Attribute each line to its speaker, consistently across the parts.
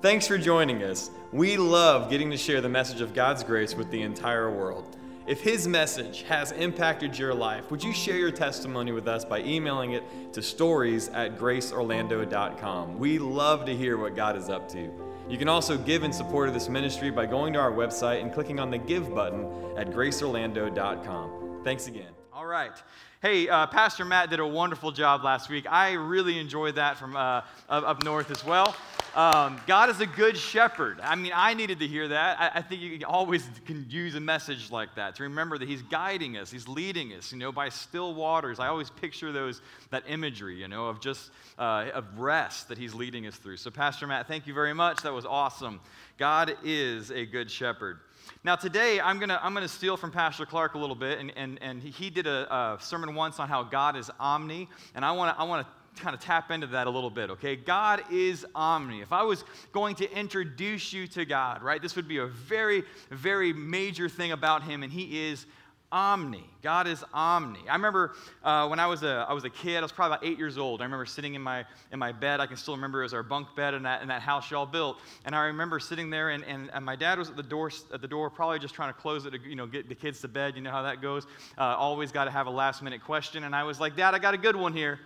Speaker 1: Thanks for joining us. We love getting to share the message of God's grace with the entire world. If His message has impacted your life, would you share your testimony with us by emailing it to stories at graceorlando.com? We love to hear what God is up to. You can also give in support of this ministry by going to our website and clicking on the Give button at graceorlando.com. Thanks again.
Speaker 2: All right. Hey, uh, Pastor Matt did a wonderful job last week. I really enjoyed that from uh, up, up north as well. Um, God is a good shepherd. I mean, I needed to hear that. I, I, think you always can use a message like that to remember that He's guiding us, He's leading us, you know, by still waters. I always picture those that imagery, you know, of just uh, of rest that He's leading us through. So, Pastor Matt, thank you very much. That was awesome. God is a good shepherd. Now, today, I'm going to I'm gonna steal from Pastor Clark a little bit, and, and, and he did a, a sermon once on how God is omni, and I want to I wanna kind of tap into that a little bit, okay? God is omni. If I was going to introduce you to God, right, this would be a very, very major thing about him, and he is omni. God is omni. I remember uh, when I was, a, I was a kid, I was probably about eight years old. I remember sitting in my, in my bed. I can still remember it was our bunk bed in that, in that house y'all built. And I remember sitting there, and, and, and my dad was at the, door, at the door, probably just trying to close it to you know, get the kids to bed. You know how that goes. Uh, always got to have a last minute question. And I was like, Dad, I got a good one here.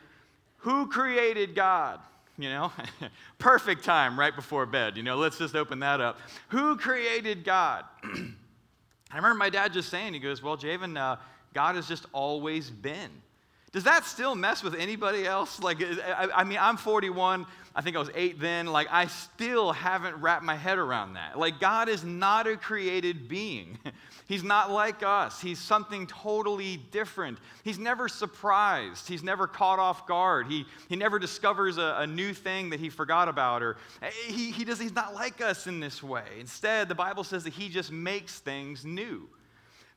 Speaker 2: Who created God? You know, perfect time right before bed. You know, let's just open that up. Who created God? I remember my dad just saying, he goes, Well, Javen, uh, God has just always been. Does that still mess with anybody else? Like, I, mean, I'm 41. I think I was eight then. Like, I still haven't wrapped my head around that. Like, God is not a created being. He's not like us. He's something totally different. He's never surprised. He's never caught off guard. He, he never discovers a, a new thing that he forgot about. Or eh, he, he does, he's not like us in this way. Instead, the Bible says that he just makes things new.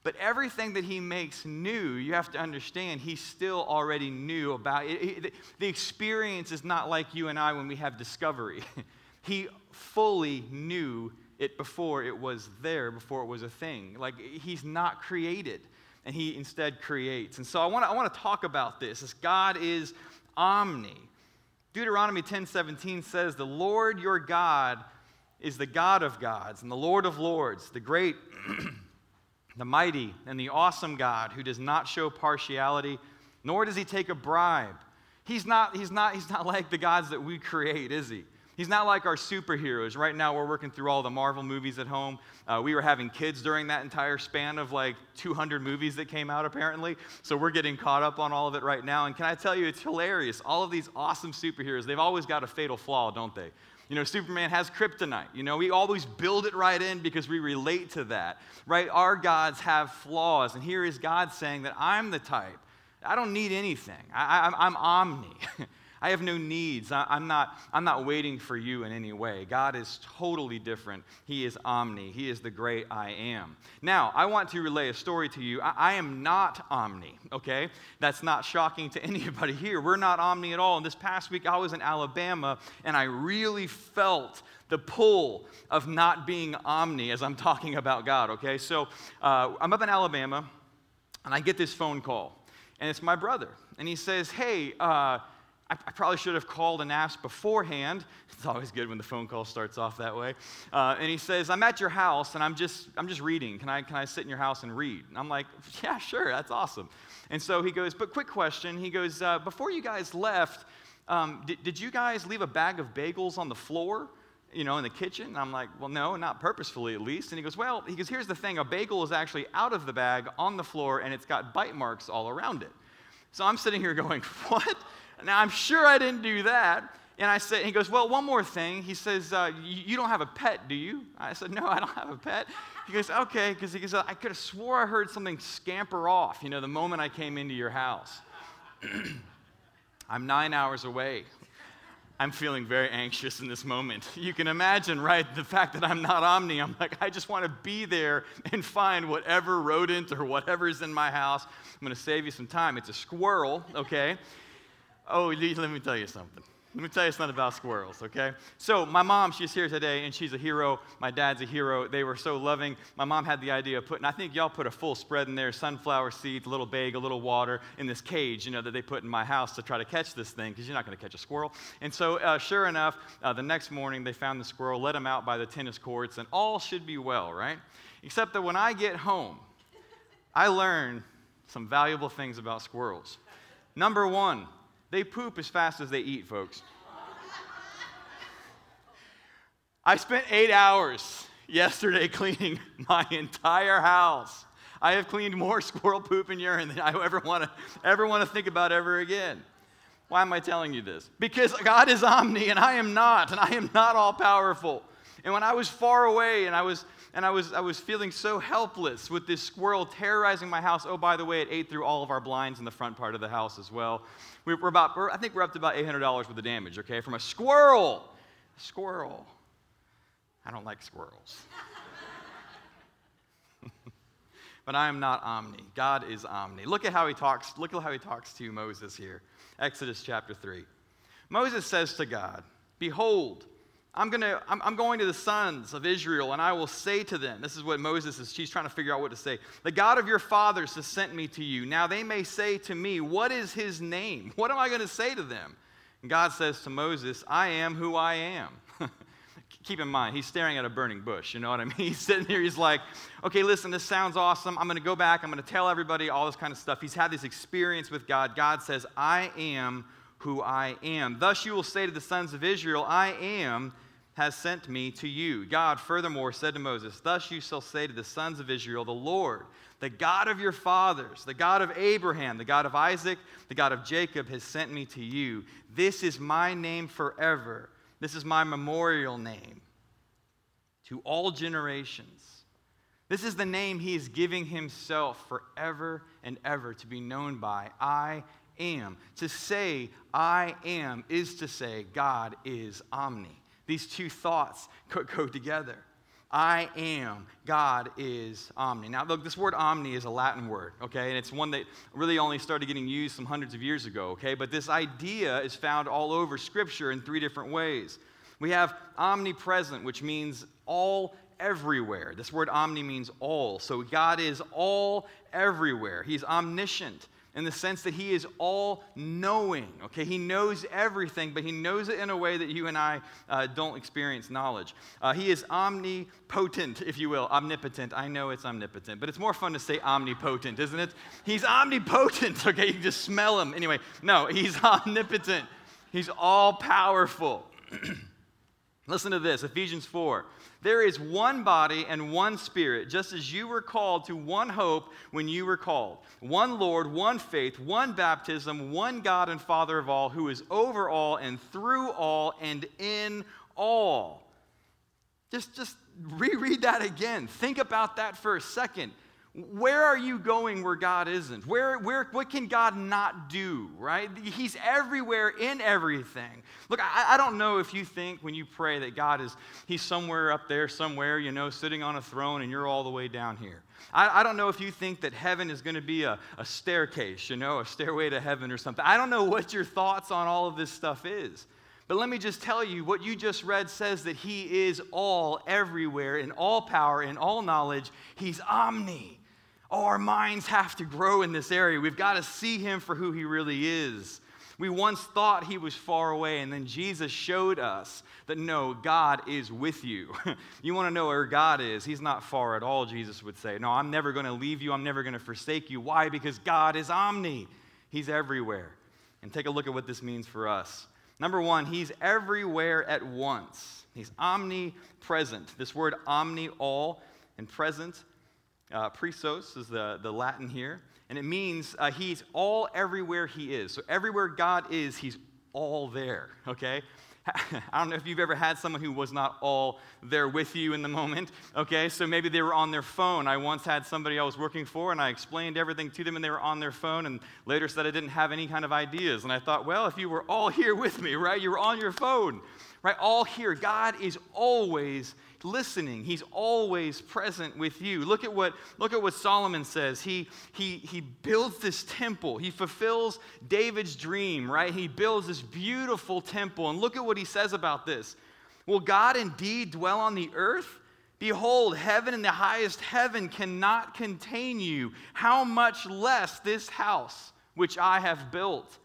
Speaker 2: But everything that he makes new, you have to understand, he still already knew about it. The experience is not like you and I when we have discovery. he fully knew it before it was there, before it was a thing. Like he's not created, and he instead creates. And so I want to I want to talk about this. As God is omni. Deuteronomy 10:17 says, "The Lord your God is the God of gods and the Lord of lords, the great the mighty and the awesome God who does not show partiality, nor does he take a bribe. He's not, he's not, he's not like the gods that we create, is he? He's not like our superheroes. Right now, we're working through all the Marvel movies at home. Uh, we were having kids during that entire span of like 200 movies that came out, apparently. So we're getting caught up on all of it right now. And can I tell you, it's hilarious. All of these awesome superheroes, they've always got a fatal flaw, don't they? You know, Superman has kryptonite. You know, we always build it right in because we relate to that, right? Our gods have flaws. And here is God saying that I'm the type. I don't need anything. I, am omni. I have no needs. I, am not, I'm not waiting for you in any way. God is totally different. He is omni. He is the great I am. Now, I want to relay a story to you. I, I am not omni, okay? That's not shocking to anybody here. We're not omni at all. And this past week, I was in Alabama, and I really felt the pull of not being omni as I'm talking about God, okay? So uh, I'm up in Alabama, and I get this phone call, and it's my brother. And he says, Hey, uh, I, I, probably should have called and asked beforehand. It's always good when the phone call starts off that way. Uh, and he says, I'm at your house and I'm just, I'm just reading. Can I, can I sit in your house and read? And I'm like, yeah, sure, that's awesome. And so he goes, but quick question. He goes, uh, before you guys left, um, did, did you guys leave a bag of bagels on the floor? you know, in the kitchen? And I'm like, well, no, not purposefully at least. And he goes, well, he goes, here's the thing a bagel is actually out of the bag on the floor and it's got bite marks all around it. So I'm sitting here going, what? Now, I'm sure I didn't do that. And I said, he goes, Well, one more thing. He says, uh, You don't have a pet, do you? I said, No, I don't have a pet. He goes, Okay, because he goes, I could have swore I heard something scamper off, you know, the moment I came into your house. I'm nine hours away. I'm feeling very anxious in this moment. You can imagine, right? The fact that I'm not Omni, I'm like, I just want to be there and find whatever rodent or whatever's in my house. I'm going to save you some time. It's a squirrel, okay? Oh, let me tell you something. Let me tell you, something about squirrels, okay? So, my mom, she's here today, and she's a hero. My dad's a hero. They were so loving. My mom had the idea of putting, I think y'all put a full spread in there sunflower seeds, a little bag, a little water in this cage, you know, that they put in my house to try to catch this thing, because you're not going to catch a squirrel. And so, uh, sure enough, uh, the next morning, they found the squirrel, let him out by the tennis courts, and all should be well, right? Except that when I get home, I learn some valuable things about squirrels. Number one, they poop as fast as they eat, folks. I spent eight hours yesterday cleaning my entire house. I have cleaned more squirrel poop and urine than I ever want to ever want to think about ever again. Why am I telling you this? Because God is omni and I am not, and I am not all powerful. And when I was far away and I was and I was, I was feeling so helpless with this squirrel terrorizing my house. Oh, by the way, it ate through all of our blinds in the front part of the house as well. We're, we're about, we're, I think we're up to about $800 worth of damage, okay, from a squirrel. Squirrel. I don't like squirrels. but I am not omni. God is omni. Look at how he talks. Look at how he talks to Moses here. Exodus chapter 3. Moses says to God, Behold, I'm, gonna, I'm, I'm, going to the sons of Israel, and I will say to them, this is what Moses is, she's trying to figure out what to say. The God of your fathers has sent me to you. Now they may say to me, What is his name? What am I going to say to them? And God says to Moses, I am who I am. Keep in mind, he's staring at a burning bush. You know what I mean? He's sitting here, he's like, okay, listen, this sounds awesome. I'm going to go back. I'm going to tell everybody all this kind of stuff. He's had this experience with God. God says, I am who I am. Thus you will say to the sons of Israel, I am has sent me to you. God furthermore said to Moses, Thus you shall say to the sons of Israel, The Lord, the God of your fathers, the God of Abraham, the God of Isaac, the God of Jacob, has sent me to you. This is my name forever. This is my memorial name to all generations. This is the name he is giving himself forever and ever to be known by. I am. To say I am is to say God is omni. These two thoughts go together. I am, God is omni. Now, look, this word omni is a Latin word, okay? And it's one that really only started getting used some hundreds of years ago, okay? But this idea is found all over Scripture in three different ways. We have omnipresent, which means all everywhere. This word omni means all. So God is all everywhere. He's omniscient in the sense that he is all knowing. Okay, he knows everything, but he knows it in a way that you and I uh, don't experience knowledge. Uh, he is omnipotent, if you will, omnipotent. I know it's omnipotent, but it's more fun to say omnipotent, isn't it? He's omnipotent. Okay, you can just smell him. Anyway, no, he's omnipotent. He's all powerful. Listen to this Ephesians 4. There is one body and one spirit, just as you were called to one hope when you were called. One Lord, one faith, one baptism, one God and Father of all, who is over all and through all and in all. Just, just reread that again. Think about that for a second. Where are you going where God isn't? Where, where, what can God not do, right? He's everywhere in everything. Look, I, I don't know if you think when you pray that God is, He's somewhere up there, somewhere, you know, sitting on a throne and you're all the way down here. I, I don't know if you think that heaven is going to be a, a staircase, you know, a stairway to heaven or something. I don't know what your thoughts on all of this stuff is. But let me just tell you what you just read says that He is all, everywhere, in all power, in all knowledge. He's omni. Oh, our minds have to grow in this area. We've got to see him for who he really is. We once thought he was far away, and then Jesus showed us that no, God is with you. you want to know where God is? He's not far at all, Jesus would say. No, I'm never going to leave you. I'm never going to forsake you. Why? Because God is omni, He's everywhere. And take a look at what this means for us. Number one, He's everywhere at once. He's omnipresent. This word omni, all, and present uh, presos is the, the Latin here, and it means uh, he's all everywhere he is. So everywhere God is, he's all there, okay? I don't know if you've ever had someone who was not all there with you in the moment. Okay, so maybe they were on their phone. I once had somebody I was working for, and I explained everything to them, and they were on their phone, and later said I didn't have any kind of ideas. And I thought, well, if you were all here with me, right, you were on your phone right? All here. God is always listening. He's always present with you. Look at what, look at what Solomon says. He, he, he builds this temple. He fulfills David's dream, right? He builds this beautiful temple. And look at what he says about this. Will God indeed dwell on the earth? Behold, heaven and the highest heaven cannot contain you. How much less this house which I have built?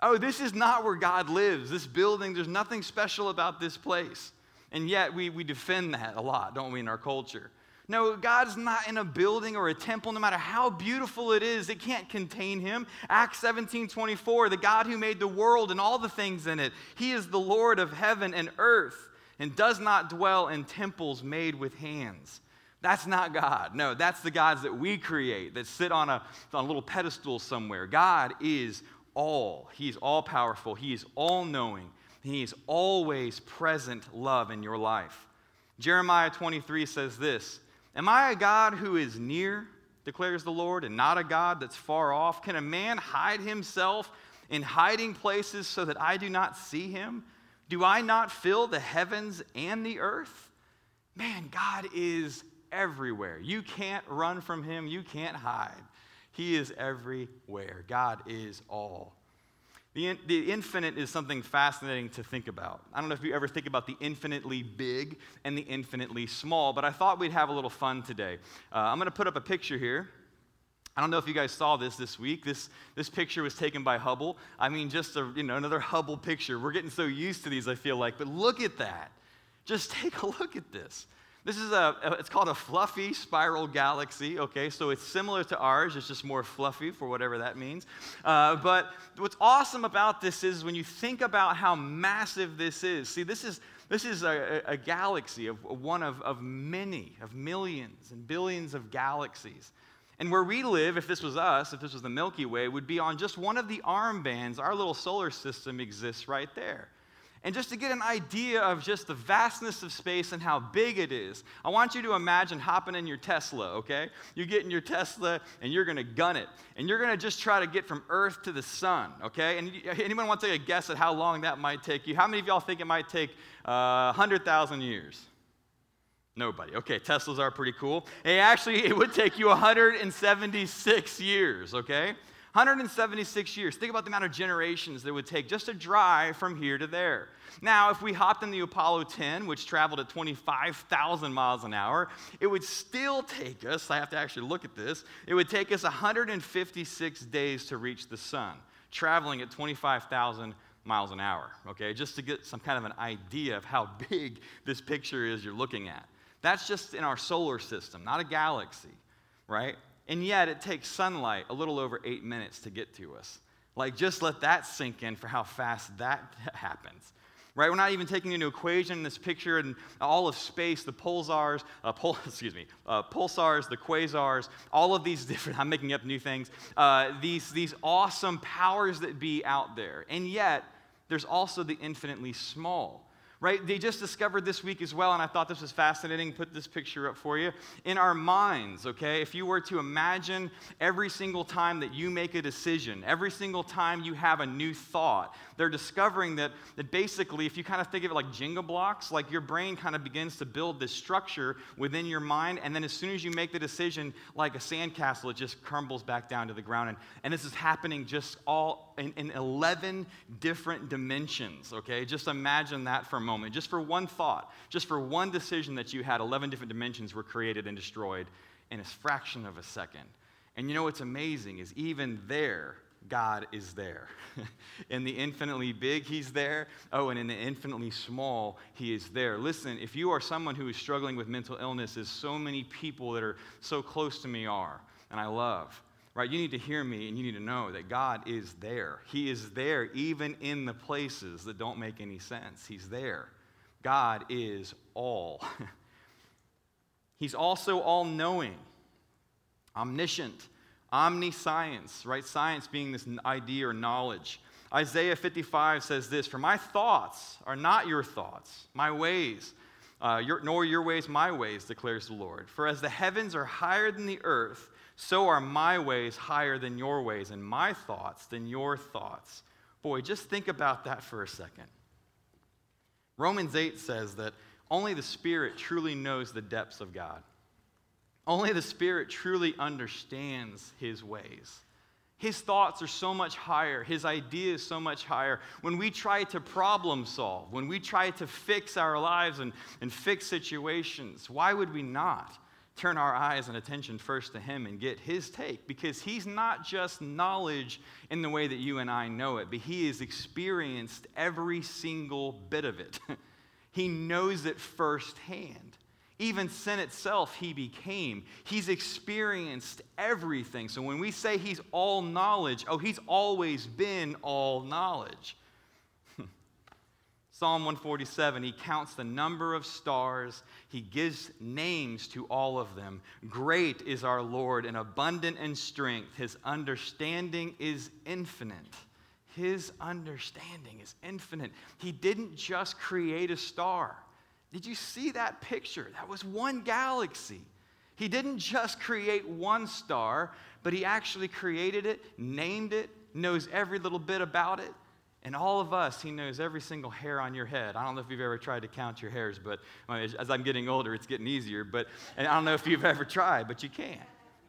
Speaker 2: Oh, this is not where God lives. This building, there's nothing special about this place. And yet we, we defend that a lot, don't we, in our culture? No, God's not in a building or a temple, no matter how beautiful it is, it can't contain him. Acts 17 24, the God who made the world and all the things in it, he is the Lord of heaven and earth and does not dwell in temples made with hands. That's not God. No, that's the gods that we create that sit on a, on a little pedestal somewhere. God is all. He's all powerful. He is all knowing. He is always present love in your life. Jeremiah 23 says this Am I a God who is near, declares the Lord, and not a God that's far off? Can a man hide himself in hiding places so that I do not see him? Do I not fill the heavens and the earth? Man, God is everywhere. You can't run from him, you can't hide. He is everywhere. God is all. The, in, the infinite is something fascinating to think about. I don't know if you ever think about the infinitely big and the infinitely small, but I thought we'd have a little fun today. Uh, I'm going to put up a picture here. I don't know if you guys saw this this week. This, this picture was taken by Hubble. I mean, just a, you know, another Hubble picture. We're getting so used to these, I feel like. But look at that. Just take a look at this. This is a, it's called a fluffy spiral galaxy, okay? So it's similar to ours, it's just more fluffy for whatever that means. Uh, but what's awesome about this is when you think about how massive this is, see, this is, this is a, a galaxy of one of, of many, of millions and billions of galaxies. And where we live, if this was us, if this was the Milky Way, would be on just one of the armbands. Our little solar system exists right there. And just to get an idea of just the vastness of space and how big it is, I want you to imagine hopping in your Tesla, okay? You get in your Tesla and you're gonna gun it. And you're gonna just try to get from Earth to the sun, okay? And anyone want to take a guess at how long that might take you? How many of y'all think it might take uh, 100,000 years? Nobody. Okay, Teslas are pretty cool. Hey, actually, it would take you 176 years, okay? 176 years. Think about the amount of generations that would take just to drive from here to there. Now, if we hopped in the Apollo 10, which traveled at 25,000 miles an hour, it would still take us, I have to actually look at this, it would take us 156 days to reach the sun, traveling at 25,000 miles an hour, okay? Just to get some kind of an idea of how big this picture is you're looking at. That's just in our solar system, not a galaxy, right? And yet it takes sunlight a little over eight minutes to get to us. Like, just let that sink in for how fast that happens. Right? We're not even taking into equation this picture and all of space, the pulsars, uh, pul- excuse me, uh, pulsars, the quasars, all of these different, I'm making up new things, uh, these, these awesome powers that be out there. And yet, there's also the infinitely small right? They just discovered this week as well, and I thought this was fascinating. Put this picture up for you. In our minds, okay, if you were to imagine every single time that you make a decision, every single time you have a new thought, they're discovering that, that basically, if you kind of think of it like Jenga blocks, like your brain kind of begins to build this structure within your mind, and then as soon as you make the decision, like a sandcastle, it just crumbles back down to the ground. And, and this is happening just all in, in 11 different dimensions, okay? Just imagine that for moment. Just for one thought, just for one decision that you had, 11 different dimensions were created and destroyed in a fraction of a second. And you know what's amazing is even there, God is there. in the infinitely big, He's there. Oh, and in the infinitely small, He is there. Listen, if you are someone who is struggling with mental illness, as so many people that are so close to me are, and I love, right? You need to hear me and you need to know that God is there. He is there even in the places that don't make any sense. He's there. God is all. He's also all knowing, omniscient, omniscience, right? Science being this idea or knowledge. Isaiah 55 says this For my thoughts are not your thoughts, my ways, uh, your, nor your ways my ways, declares the Lord. For as the heavens are higher than the earth, so are my ways higher than your ways, and my thoughts than your thoughts. Boy, just think about that for a second. Romans 8 says that only the Spirit truly knows the depths of God. Only the Spirit truly understands His ways. His thoughts are so much higher, His ideas so much higher. When we try to problem solve, when we try to fix our lives and, and fix situations, why would we not turn our eyes and attention first to Him and get His take? Because He's not just knowledge in the way that you and I know it, but He has experienced every single bit of it. he knows it firsthand. Even sin itself, he became. He's experienced everything. So when we say he's all knowledge, oh, he's always been all knowledge. Psalm 147, he counts the number of stars, he gives names to all of them. Great is our Lord and abundant in strength, his understanding is infinite. His understanding is infinite. He didn't just create a star. Did you see that picture? That was one galaxy. He didn't just create one star, but he actually created it, named it, knows every little bit about it. And all of us, he knows every single hair on your head. I don't know if you've ever tried to count your hairs, but as I'm getting older, it's getting easier. But and I don't know if you've ever tried, but you can.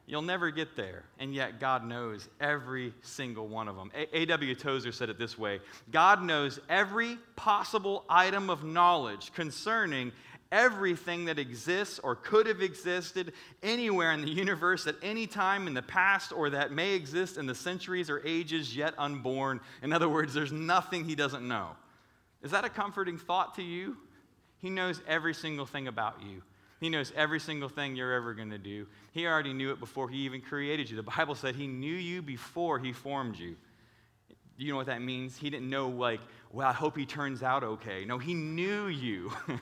Speaker 2: You'll never get there. And yet, God knows every single one of them. A.W. Tozer said it this way God knows every possible item of knowledge concerning everything that exists or could have existed anywhere in the universe at any time in the past or that may exist in the centuries or ages yet unborn. In other words, there's nothing he doesn't know. Is that a comforting thought to you? He knows every single thing about you. He knows every single thing you're ever going to do. He already knew it before he even created you. The Bible said he knew you before he formed you. You know what that means? He didn't know, like, well, I hope he turns out okay. No, he knew you.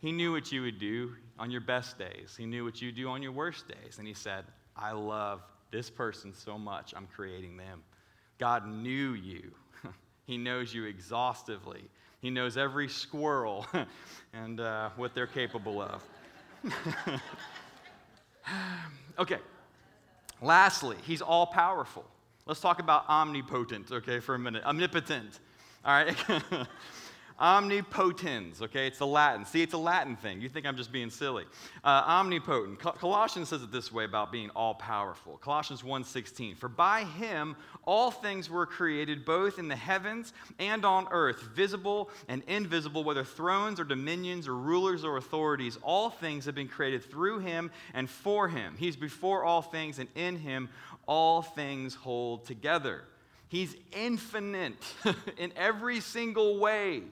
Speaker 2: he knew what you would do on your best days, he knew what you do on your worst days. And he said, I love this person so much, I'm creating them. God knew you. he knows you exhaustively. He knows every squirrel and uh, what they're capable of. okay. Lastly, he's all powerful. Let's talk about omnipotent, okay, for a minute. Omnipotent. All right. Omnipotens, okay? It's the Latin. See, it's a Latin thing. You think I'm just being silly. Uh, omnipotent. Colossians says it this way about being all powerful. Colossians 1:16. For by him all things were created, both in the heavens and on earth, visible and invisible, whether thrones or dominions or rulers or authorities. All things have been created through him and for him. He's before all things, and in him all things hold together. He's infinite in every single way.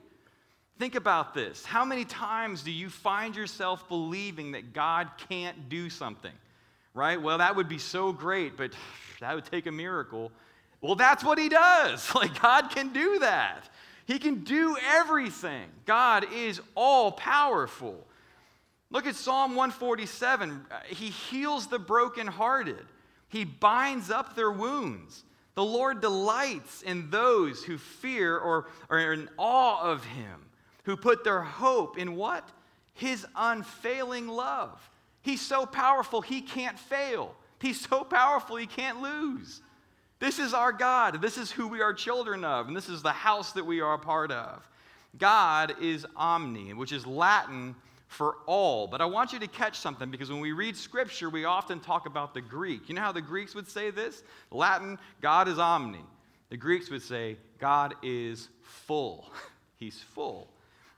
Speaker 2: Think about this. How many times do you find yourself believing that God can't do something? Right? Well, that would be so great, but that would take a miracle. Well, that's what he does. Like, God can do that. He can do everything. God is all powerful. Look at Psalm 147. He heals the brokenhearted, He binds up their wounds. The Lord delights in those who fear or are in awe of Him who put their hope in what? His unfailing love. He's so powerful, he can't fail. He's so powerful, he can't lose. This is our God. This is who we are children of, and this is the house that we are a part of. God is omni, which is Latin for all. But I want you to catch something because when we read scripture, we often talk about the Greek. You know how the Greeks would say this? Latin, God is omni. The Greeks would say, God is full. He's full.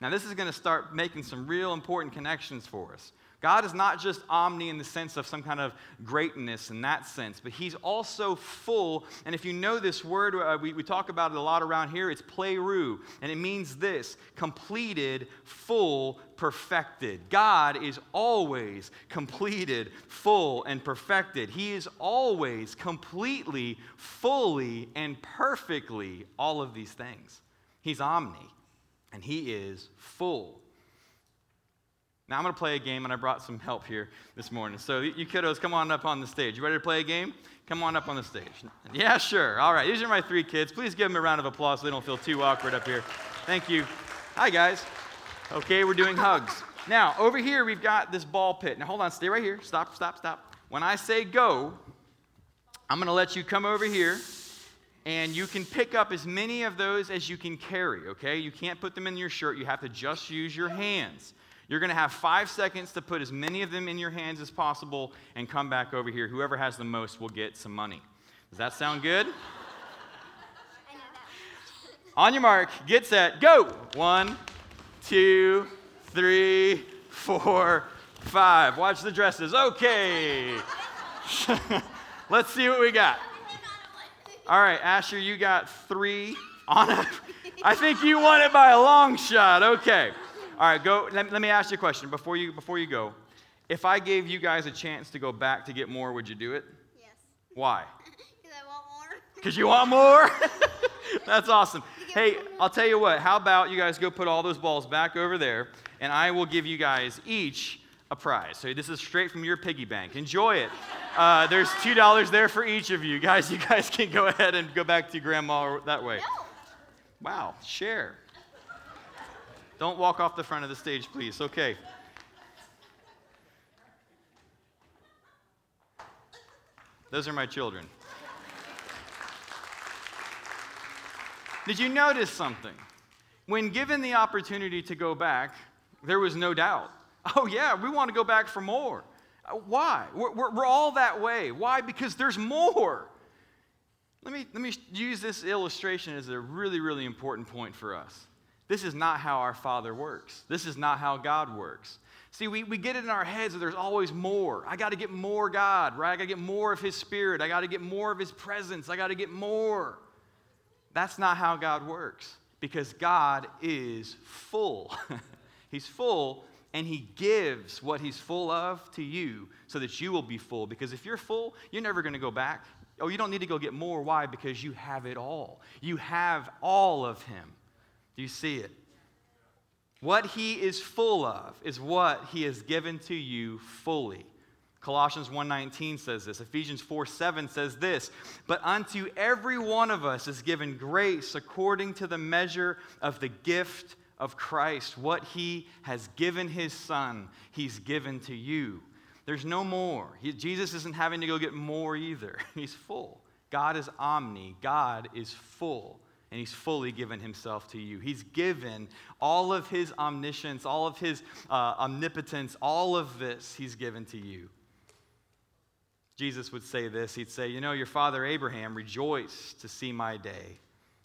Speaker 2: Now, this is going to start making some real important connections for us. God is not just omni in the sense of some kind of greatness in that sense, but He's also full. And if you know this word, uh, we, we talk about it a lot around here, it's pleroo. And it means this completed, full, perfected. God is always completed, full, and perfected. He is always completely, fully, and perfectly all of these things. He's omni and he is full. Now I'm going to play a game, and I brought some help here this morning. So you kiddos, come on up on the stage. You ready to play a game? Come on up on the stage. Yeah, sure. All right. These are my three kids. Please give them a round of applause so they don't feel too awkward up here. Thank you. Hi, guys. Okay, we're doing hugs. Now, over here, we've got this ball pit. Now, hold on. Stay right here. Stop, stop, stop. When I say go, I'm going to let you come over here and you can pick up as many of those as you can carry, okay? You can't put them in your shirt, you have to just use your hands. You're going to have five seconds to put as many of them in your hands as possible and come back over here. Whoever has the most will get some money. Does that sound good? On your mark, get set, go. One, two, three, four, five. Watch the dresses. Okay. Let's see what we got. All right, Asher, you got three on a. I think you won it by a long shot. Okay. All right, go. Let, let me ask you a question before you before you go. If I gave you guys a chance to go back to get more, would you do it?
Speaker 3: Yes.
Speaker 2: Why?
Speaker 3: Because I want more.
Speaker 2: Because you want more? That's awesome. Hey, I'll tell you what. How about you guys go put all those balls back over there, and I will give you guys each a prize. So this is straight from your piggy bank. Enjoy it. Uh, there's two dollars there for each of you guys. You guys can go ahead and go back to grandma that way.
Speaker 3: No.
Speaker 2: Wow, share. Don't walk off the front of the stage, please. Okay. Those are my children. Did you notice something? When given the opportunity to go back, there was no doubt. Oh, yeah, we want to go back for more. Uh, Why? We're, we're, we're all that way. Why? Because there's more. Let me, let me use this illustration as a really, really important point for us. This is not how our Father works. This is not how God works. See, we, we get it in our heads that there's always more. I got to get more God, right? I got to get more of His Spirit. I got to get more of His presence. I got to get more. That's not how God works because God is full. he's full and He gives what He's full of to you so that you will be full. Because if you're full, you're never going to go back. Oh, you don't need to go get more. Why? Because you have it all. You have all of Him. Do you see it? What He is full of is what He has given to you fully. Colossians 1:19 says this. Ephesians 4:7 says this, "But unto every one of us is given grace according to the measure of the gift of Christ. What he has given his son, he's given to you. There's no more. He, Jesus isn't having to go get more either. He's full. God is omni. God is full and he's fully given himself to you. He's given all of his omniscience, all of his uh, omnipotence, all of this he's given to you. Jesus would say this He'd say, You know, your father Abraham rejoiced to see my day,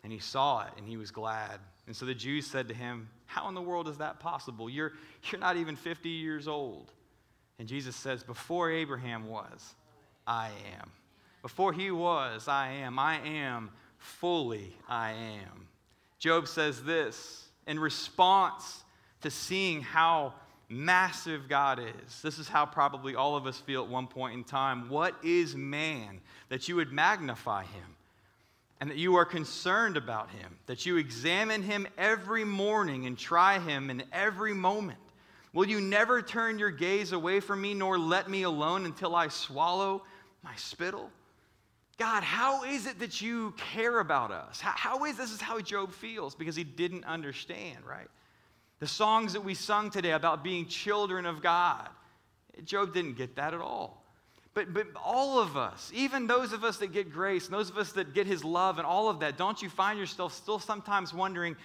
Speaker 2: and he saw it, and he was glad. And so the Jews said to him, How in the world is that possible? You're, you're not even 50 years old. And Jesus says, Before Abraham was, I am. Before he was, I am. I am fully, I am. Job says this in response to seeing how massive God is. This is how probably all of us feel at one point in time. What is man that you would magnify him? And that you are concerned about him, that you examine him every morning and try him in every moment. Will you never turn your gaze away from me, nor let me alone until I swallow my spittle? God, how is it that you care about us? How, how is this is how Job feels because he didn't understand, right? The songs that we sung today about being children of God, Job didn't get that at all. But, but all of us, even those of us that get grace, and those of us that get his love and all of that, don't you find yourself still sometimes wondering,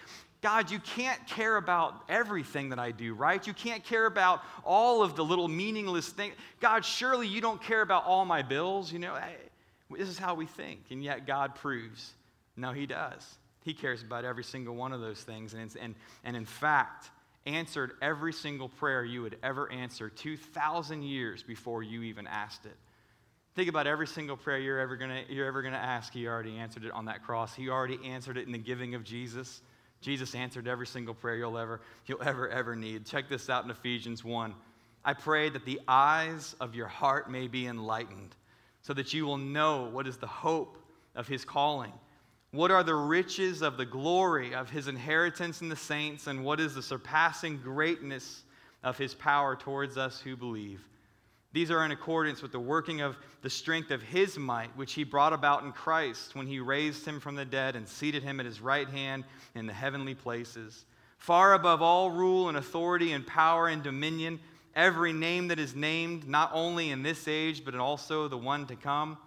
Speaker 2: God, you can't care about everything that I do, right? You can't care about all of the little meaningless things. God, surely you don't care about all my bills. You know, I, this is how we think. And yet God proves, no, he does. He cares about every single one of those things. And, and, and in fact, answered every single prayer you would ever answer 2,000 years before you even asked it. Think about every single prayer you're ever gonna you're ever gonna ask. He already answered it on that cross. He already answered it in the giving of Jesus. Jesus answered every single prayer you'll ever, you'll ever, ever need. Check this out in Ephesians 1. I pray that the eyes of your heart may be enlightened, so that you will know what is the hope of his calling what are the riches of the glory of his inheritance in the saints, and what is the surpassing greatness of his power towards us who believe? These are in accordance with the working of the strength of his might, which he brought about in Christ when he raised him from the dead and seated him at his right hand in the heavenly places, far above all rule and authority and power and dominion, every name that is named, not only in this age, but also the one to come.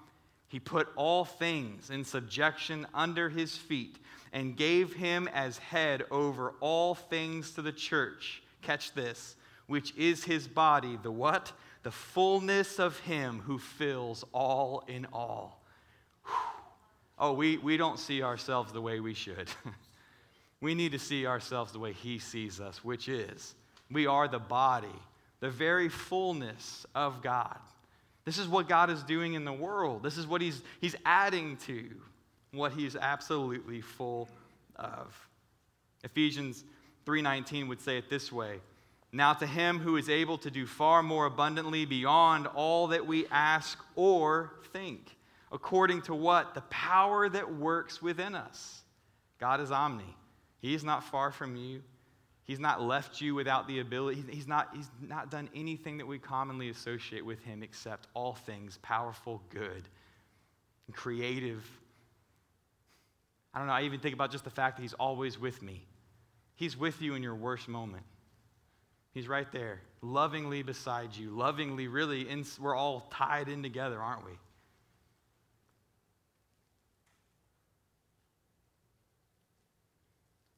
Speaker 2: He put all things in subjection under his feet and gave him as head over all things to the church. Catch this, which is his body, the what? The fullness of him who fills all in all. Oh, we, we don't see ourselves the way we should. we need to see ourselves the way he sees us, which is we are the body, the very fullness of God. This is what God is doing in the world. This is what He's, he's adding to what He's absolutely full of. Ephesians 3:19 would say it this way. Now to him who is able to do far more abundantly beyond all that we ask or think, according to what? The power that works within us. God is omni. He is not far from you. He's not left you without the ability. He's not, he's not done anything that we commonly associate with him except all things powerful, good, and creative. I don't know, I even think about just the fact that he's always with me. He's with you in your worst moment. He's right there, lovingly beside you, lovingly, really, in, we're all tied in together, aren't we?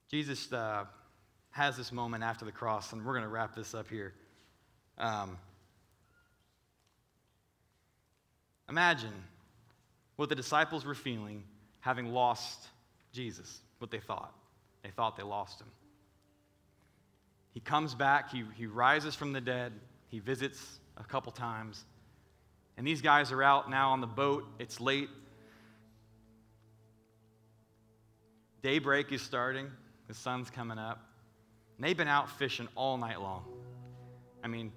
Speaker 2: Jesus uh, has this moment after the cross, and we're going to wrap this up here. Um, imagine what the disciples were feeling having lost Jesus, what they thought. They thought they lost him. He comes back, he, he rises from the dead, he visits a couple times. And these guys are out now on the boat. It's late. Daybreak is starting, the sun's coming up. And they've been out fishing all night long. I mean,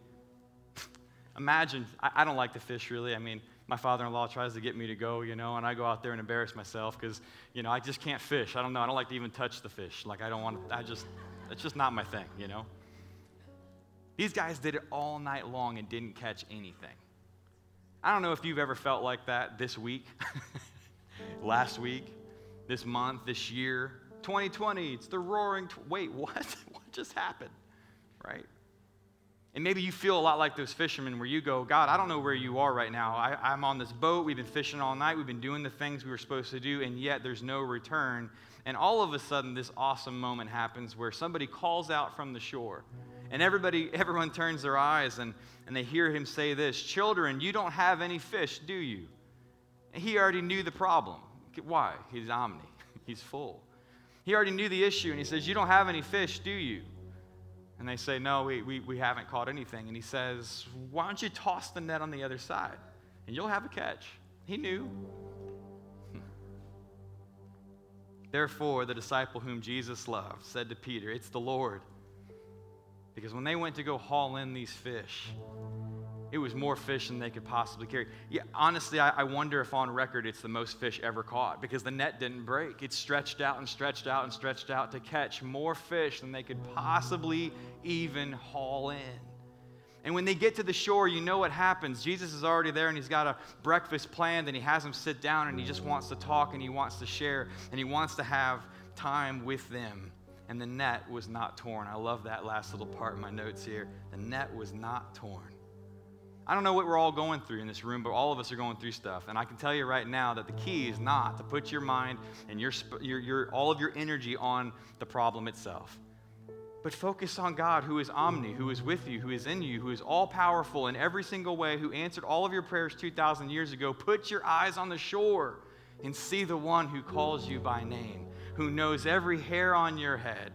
Speaker 2: imagine, I, I don't like to fish really. I mean, my father-in-law tries to get me to go, you know, and I go out there and embarrass myself because, you know, I just can't fish. I don't know. I don't like to even touch the fish. Like I don't want to, I just, it's just not my thing, you know. These guys did it all night long and didn't catch anything. I don't know if you've ever felt like that this week, last week, this month, this year. 2020, it's the roaring, tw- wait, what just happened? Right? And maybe you feel a lot like those fishermen where you go, God, I don't know where you are right now. I, am on this boat. We've been fishing all night. We've been doing the things we were supposed to do, and yet there's no return. And all of a sudden, this awesome moment happens where somebody calls out from the shore. And everybody, everyone turns their eyes and, and they hear him say this Children, you don't have any fish, do you? And he already knew the problem. Why? He's omni, he's full. He already knew the issue, and he says, You don't have any fish, do you? And they say, No, we, we, we haven't caught anything. And he says, Why don't you toss the net on the other side? And you'll have a catch. He knew. Hmm. Therefore, the disciple whom Jesus loved said to Peter, It's the Lord. Because when they went to go haul in these fish, it was more fish than they could possibly carry. Yeah, honestly, I, I, wonder if on record it's the most fish ever caught because the net didn't break. It stretched out and stretched out and stretched out to catch more fish than they could possibly even haul in. And when they get to the shore, you know what happens. Jesus is already there and he's got a breakfast planned and he has them sit down and he just wants to talk and he wants to share and he wants to have time with them. And the net was not torn. I love that last little part in my notes here. The net was not torn. I don't know what we're all going through in this room, but all of us are going through stuff. And I can tell you right now that the key is not to put your mind and your, your, your, all of your energy on the problem itself, but focus on God who is omni, who is with you, who is in you, who is all powerful in every single way, who answered all of your prayers 2,000 years ago. Put your eyes on the shore and see the one who calls you by name, who knows every hair on your head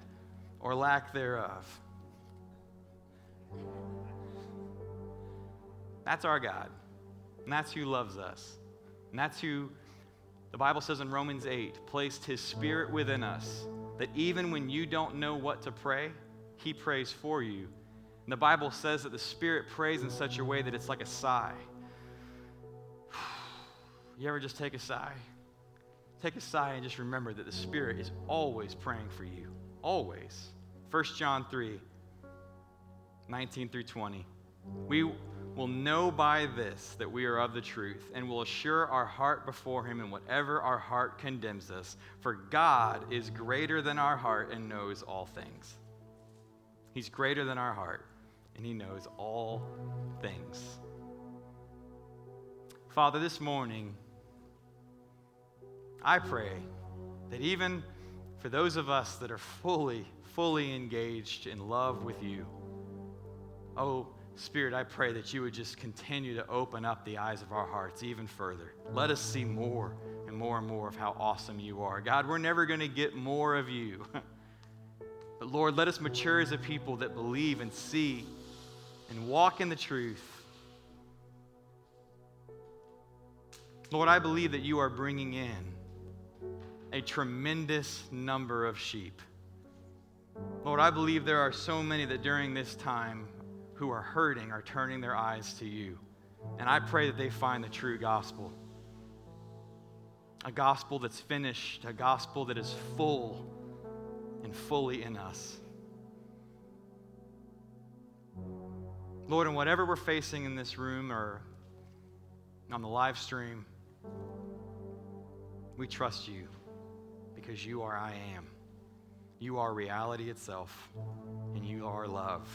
Speaker 2: or lack thereof. That's our God. And that's who loves us. And that's who the Bible says in Romans 8 placed his spirit within us, that even when you don't know what to pray, he prays for you. And the Bible says that the spirit prays in such a way that it's like a sigh. You ever just take a sigh? Take a sigh and just remember that the spirit is always praying for you. Always. 1 John 3 19 through 20. We will know by this that we are of the truth and will assure our heart before him in whatever our heart condemns us. For God is greater than our heart and knows all things. He's greater than our heart and he knows all things. Father, this morning, I pray that even for those of us that are fully, fully engaged in love with you, oh, Spirit, I pray that you would just continue to open up the eyes of our hearts even further. Let us see more and more and more of how awesome you are. God, we're never going to get more of you. but Lord, let us mature as a people that believe and see and walk in the truth. Lord, I believe that you are bringing in a tremendous number of sheep. Lord, I believe there are so many that during this time who are hurting are turning their eyes to you. And I pray that they find the true gospel a gospel that's finished, a gospel that is full and fully in us. Lord, in whatever we're facing in this room or on the live stream, we trust you because you are I am. You are reality itself, and you are love.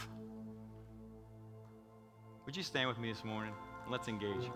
Speaker 2: Would you stand with me this morning? Let's engage.